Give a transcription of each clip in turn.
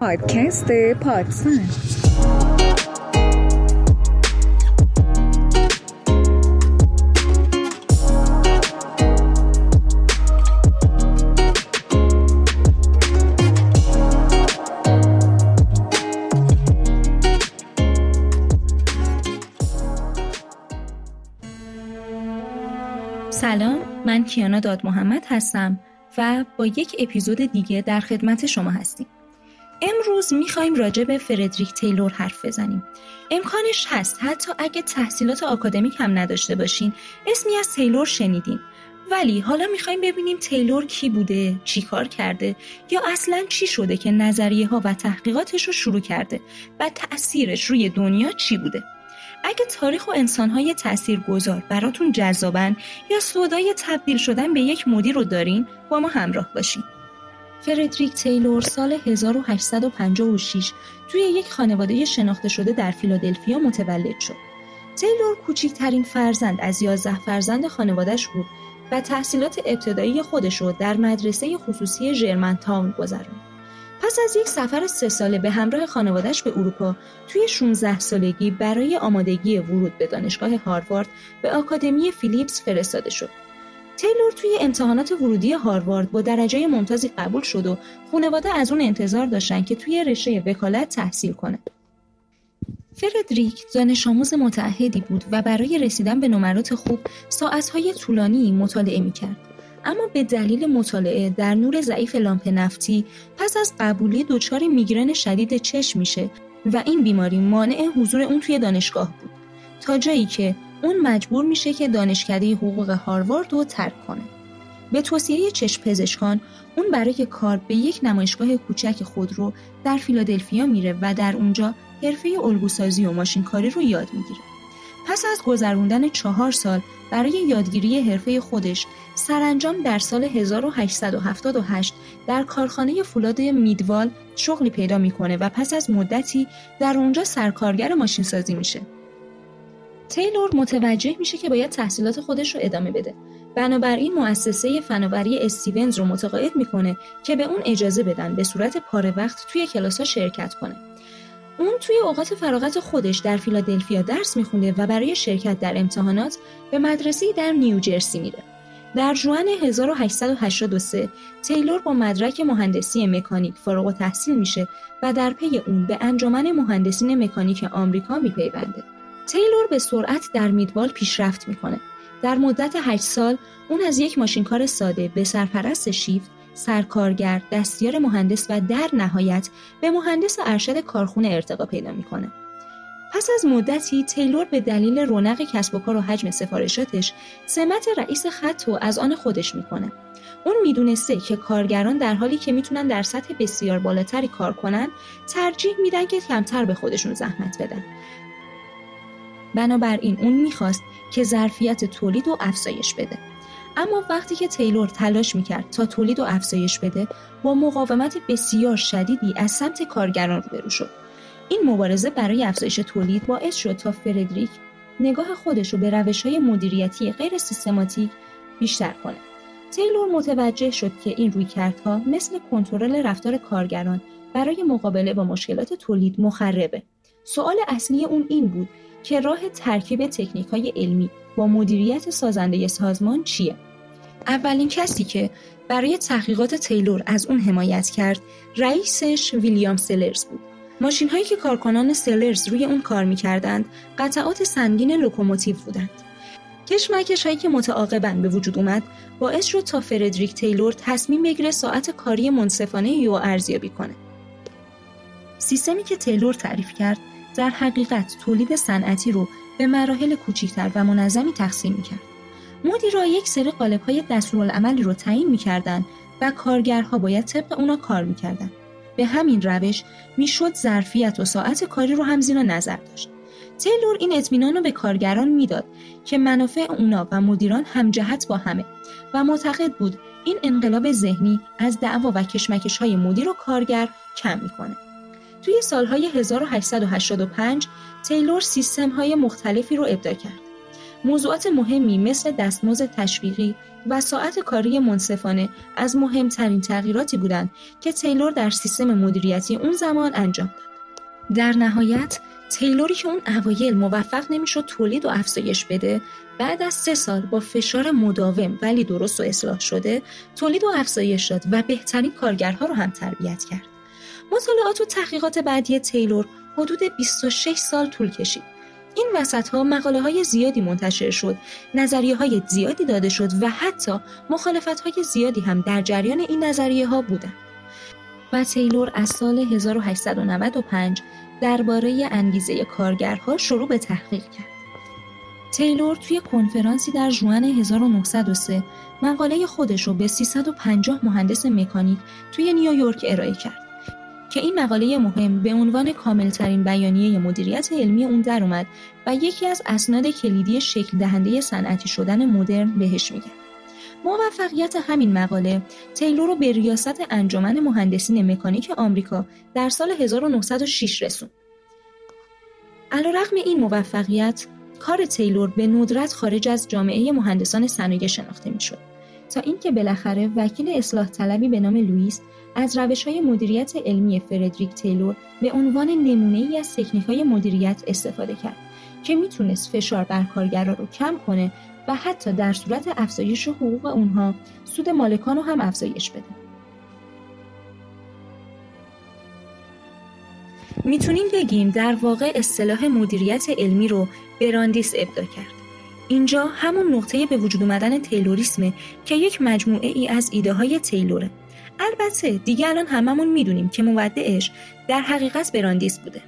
پادکست پادسن سلام من کیانا داد محمد هستم و با یک اپیزود دیگه در خدمت شما هستیم. امروز می‌خوایم راجع به فردریک تیلور حرف بزنیم. امکانش هست حتی اگه تحصیلات آکادمیک هم نداشته باشین اسمی از تیلور شنیدین. ولی حالا می‌خوایم ببینیم تیلور کی بوده، چی کار کرده یا اصلا چی شده که نظریه ها و تحقیقاتش رو شروع کرده و تأثیرش روی دنیا چی بوده. اگه تاریخ و انسانهای تأثیر گذار براتون جذابن یا سودای تبدیل شدن به یک مدیر رو دارین با ما همراه باشین. فردریک تیلور سال 1856 توی یک خانواده شناخته شده در فیلادلفیا متولد شد. تیلور کوچکترین فرزند از 11 فرزند خانوادش بود و تحصیلات ابتدایی خودش رو در مدرسه خصوصی ژرمن تاون گذراند. پس از یک سفر سه ساله به همراه خانوادش به اروپا توی 16 سالگی برای آمادگی ورود به دانشگاه هاروارد به آکادمی فیلیپس فرستاده شد. تیلور توی امتحانات ورودی هاروارد با درجه ممتازی قبول شد و خانواده از اون انتظار داشتن که توی رشته وکالت تحصیل کنه. فردریک دانش آموز متعهدی بود و برای رسیدن به نمرات خوب ساعتهای طولانی مطالعه می‌کرد. اما به دلیل مطالعه در نور ضعیف لامپ نفتی پس از قبولی دچار میگرن شدید چشم میشه و این بیماری مانع حضور اون توی دانشگاه بود تا جایی که اون مجبور میشه که دانشکده حقوق هاروارد رو ترک کنه به توصیه چشم پزشکان اون برای کار به یک نمایشگاه کوچک خودرو در فیلادلفیا میره و در اونجا حرفه الگوسازی و ماشینکاری رو یاد می‌گیره پس از گذروندن چهار سال برای یادگیری حرفه خودش سرانجام در سال 1878 در کارخانه فولاد میدوال شغلی پیدا می‌کنه و پس از مدتی در اونجا سرکارگر ماشینسازی میشه. تیلور متوجه میشه که باید تحصیلات خودش رو ادامه بده. بنابراین مؤسسه فناوری استیونز رو متقاعد می‌کنه که به اون اجازه بدن به صورت پاره وقت توی کلاس شرکت کنه. اون توی اوقات فراغت خودش در فیلادلفیا درس میخونده و برای شرکت در امتحانات به مدرسه در نیوجرسی میره. در جوان 1883 تیلور با مدرک مهندسی مکانیک فارغ و تحصیل میشه و در پی اون به انجمن مهندسین مکانیک آمریکا میپیونده. تیلور به سرعت در میدوال پیشرفت می‌کنه. در مدت 8 سال اون از یک ماشینکار ساده به سرپرست شیفت سرکارگر، دستیار مهندس و در نهایت به مهندس ارشد کارخونه ارتقا پیدا می‌کنه. پس از مدتی تیلور به دلیل رونق کسب و کار و حجم سفارشاتش سمت رئیس خط رو از آن خودش می‌کنه. اون می‌دونسته که کارگران در حالی که می‌تونن در سطح بسیار بالاتری کار کنن ترجیح میدن که کمتر به خودشون زحمت بدن. بنابراین اون می‌خواست که ظرفیت تولید و افزایش بده. اما وقتی که تیلور تلاش می‌کرد تا تولید و افزایش بده با مقاومت بسیار شدیدی از سمت کارگران روبرو شد. این مبارزه برای افزایش تولید باعث شد تا فردریک نگاه خودش رو به روش های مدیریتی غیر سیستماتیک بیشتر کنه. تیلور متوجه شد که این رویکردها مثل کنترل رفتار کارگران برای مقابله با مشکلات تولید مخربه. سوال اصلی اون این بود که راه ترکیب تکنیک های علمی با مدیریت سازنده سازمان چیه؟ اولین کسی که برای تحقیقات تیلور از اون حمایت کرد رئیسش ویلیام سلرز بود. ماشین هایی که کارکنان سلرز روی اون کار می‌کردند قطعات سنگین لوکوموتیو بودند. کشمکش هایی که متعاقبا به وجود اومد باعث شد تا فردریک تیلور تصمیم بگیره ساعت کاری منصفانه رو ارزیابی کنه. سیستمی که تیلور تعریف کرد در حقیقت تولید صنعتی رو به مراحل کوچکتر و منظمی تقسیم می‌کرد. مدیرا یک سری قالب های دستورالعملی رو تعیین می‌کردند و کارگرها باید طبق اونا کار می‌کردند. به همین روش می‌شد ظرفیت و ساعت کاری رو هم زیر نظر داشت. تیلور این اطمینان رو به کارگران می‌داد که منافع اونا و مدیران همجهت با همه و معتقد بود این انقلاب ذهنی از دعوا و کشمکش های مدیر و کارگر کم می‌کنه. توی سالهای 1885 تیلور سیستم های مختلفی رو ابدا کرد. موضوعات مهمی مثل دستمزد تشویقی و ساعت کاری منصفانه از مهمترین تغییراتی بودند که تیلور در سیستم مدیریتی اون زمان انجام داد. در نهایت تیلوری که اون اوایل موفق نمی‌شد تولید و افزایش بده بعد از سه سال با فشار مداوم ولی درست و اصلاح شده تولید و افزایش داد و بهترین کارگرها رو هم تربیت کرد مطالعات و تحقیقات بعدی تیلور حدود 26 سال طول کشید. این وسط ها مقاله های زیادی منتشر شد نظریه های زیادی داده شد و حتی مخالفت های زیادی هم در جریان این نظریه ها بودند. و تیلور از سال 1895 درباره انگیزه کارگرها شروع به تحقیق کرد. تیلور توی کنفرانسی در جوان 1903 مقاله خودش رو به 350 مهندس مکانیک توی نیویورک ارائه کرد. که این مقاله مهم به عنوان کاملترین بیانیه مدیریت علمی اون در اومد و یکی از اسناد کلیدی شکل دهنده صنعتی شدن مدرن بهش میگن. موفقیت همین مقاله تیلور رو به ریاست انجمن مهندسین مکانیک آمریکا در سال 1906 رسوند. علیرغم این موفقیت کار تیلور به ندرت خارج از جامعه مهندسان صنایع شناخته می‌شد تا اینکه بالاخره وکیل اصلاح طلبی به نام لوئیس از روش های مدیریت علمی فردریک تیلور به عنوان نمونه ای از تکنیک های مدیریت استفاده کرد که می‌تونست فشار بر کارگران رو کم کنه و حتی در صورت افزایش حقوق اونها سود مالکان رو هم افزایش بده. می‌تونیم بگیم در واقع اصطلاح مدیریت علمی رو براندیس ابدا کرد. اینجا همون نقطه به وجود اومدن تیلوریسمه که یک مجموعه ای از ایده های تیلوره. البته دیگه الان هممون می‌دونیم که مودعش در حقیقت براندیس بوده.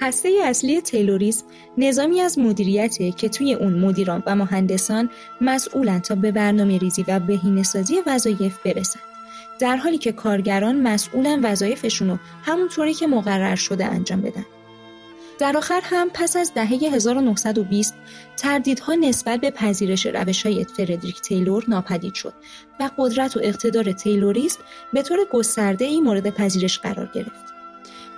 هسته اصلی تیلوریسم نظامی از مدیریته که توی اون مدیران و مهندسان مسئولن تا به برنامه ریزی و بهینه‌سازی وظایف برسن. در حالی که کارگران مسئولن وظایفشون رو همونطوری که مقرر شده انجام بدن. در آخر هم پس از دهه 1920 تردیدها نسبت به پذیرش روش های فردریک تیلور ناپدید شد و قدرت و اقتدار تیلوریسم به طور گسترده ای مورد پذیرش قرار گرفت.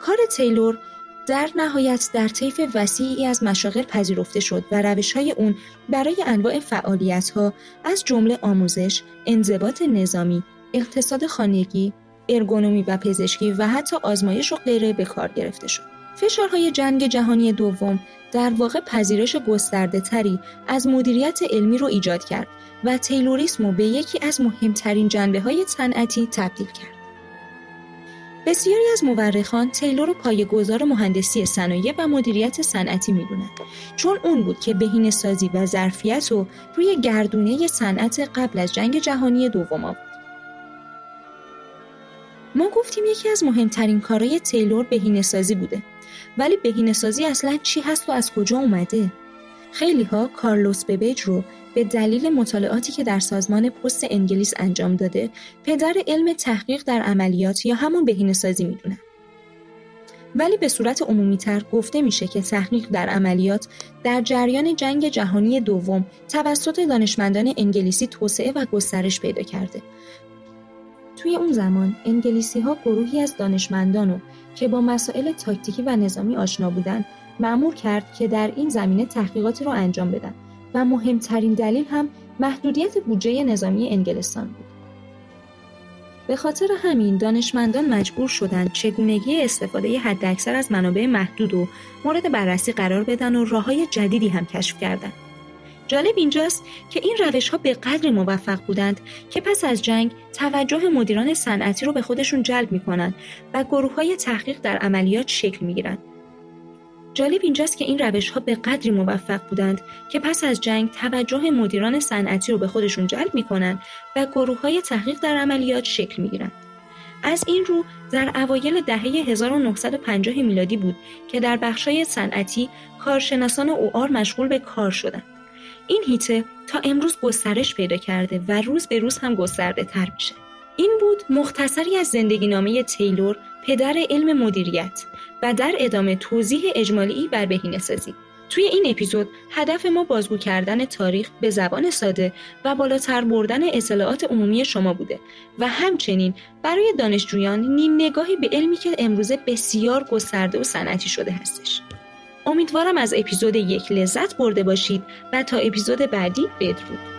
کار تیلور در نهایت در طیف وسیعی از مشاغل پذیرفته شد و روش های اون برای انواع فعالیت ها از جمله آموزش، انضباط نظامی، اقتصاد خانگی، ارگونومی و پزشکی و حتی آزمایش و غیره به کار گرفته شد. فشارهای جنگ جهانی دوم در واقع پذیرش گسترده تری از مدیریت علمی رو ایجاد کرد و تیلوریسم رو به یکی از مهمترین جنبه های صنعتی تبدیل کرد. بسیاری از مورخان تیلور رو پایه‌گذار مهندسی صنایع و مدیریت صنعتی می‌دونند چون اون بود که بهینه سازی و ظرفیت رو روی گردونه صنعت قبل از جنگ جهانی دوم آورد. ما گفتیم یکی از مهمترین کارهای تیلور بهینه سازی بوده ولی بهینه سازی اصلا چی هست و از کجا اومده؟ خیلی ها کارلوس ببیج رو به دلیل مطالعاتی که در سازمان پست انگلیس انجام داده پدر علم تحقیق در عملیات یا همون بهینه سازی می‌دونن. ولی به صورت عمومی تر گفته میشه که تحقیق در عملیات در جریان جنگ جهانی دوم توسط دانشمندان انگلیسی توسعه و گسترش پیدا کرده. توی اون زمان انگلیسی ها گروهی از دانشمندانو که با مسائل تاکتیکی و نظامی آشنا بودند معمور کرد که در این زمینه تحقیقاتی را انجام بدن و مهمترین دلیل هم محدودیت بودجه نظامی انگلستان بود. به خاطر همین دانشمندان مجبور شدند چگونگی استفاده حداکثر از منابع محدود و مورد بررسی قرار بدن و راههای جدیدی هم کشف کردند. جالب اینجاست که این روش ها به قدری موفق بودند که پس از جنگ توجه مدیران صنعتی رو به خودشون جلب می کنند و گروه های تحقیق در عملیات شکل می گیرند. جالب اینجاست که این روش ها به قدری موفق بودند که پس از جنگ توجه مدیران صنعتی رو به خودشون جلب می کنند و گروه های تحقیق در عملیات شکل می گیرند. از این رو در اوایل دهه 1950 میلادی بود که در بخشای صنعتی کارشناسان اوآر مشغول به کار شدند. این هیته تا امروز گسترش پیدا کرده و روز به روز هم گسترده تر میشه. این بود مختصری از زندگی نامه تیلور پدر علم مدیریت و در ادامه توضیح اجمالی بر بهینه سازی. توی این اپیزود هدف ما بازگو کردن تاریخ به زبان ساده و بالاتر بردن اطلاعات عمومی شما بوده و همچنین برای دانشجویان نیم نگاهی به علمی که امروزه بسیار گسترده و صنعتی شده هستش. امیدوارم از اپیزود یک لذت برده باشید و تا اپیزود بعدی بدرود.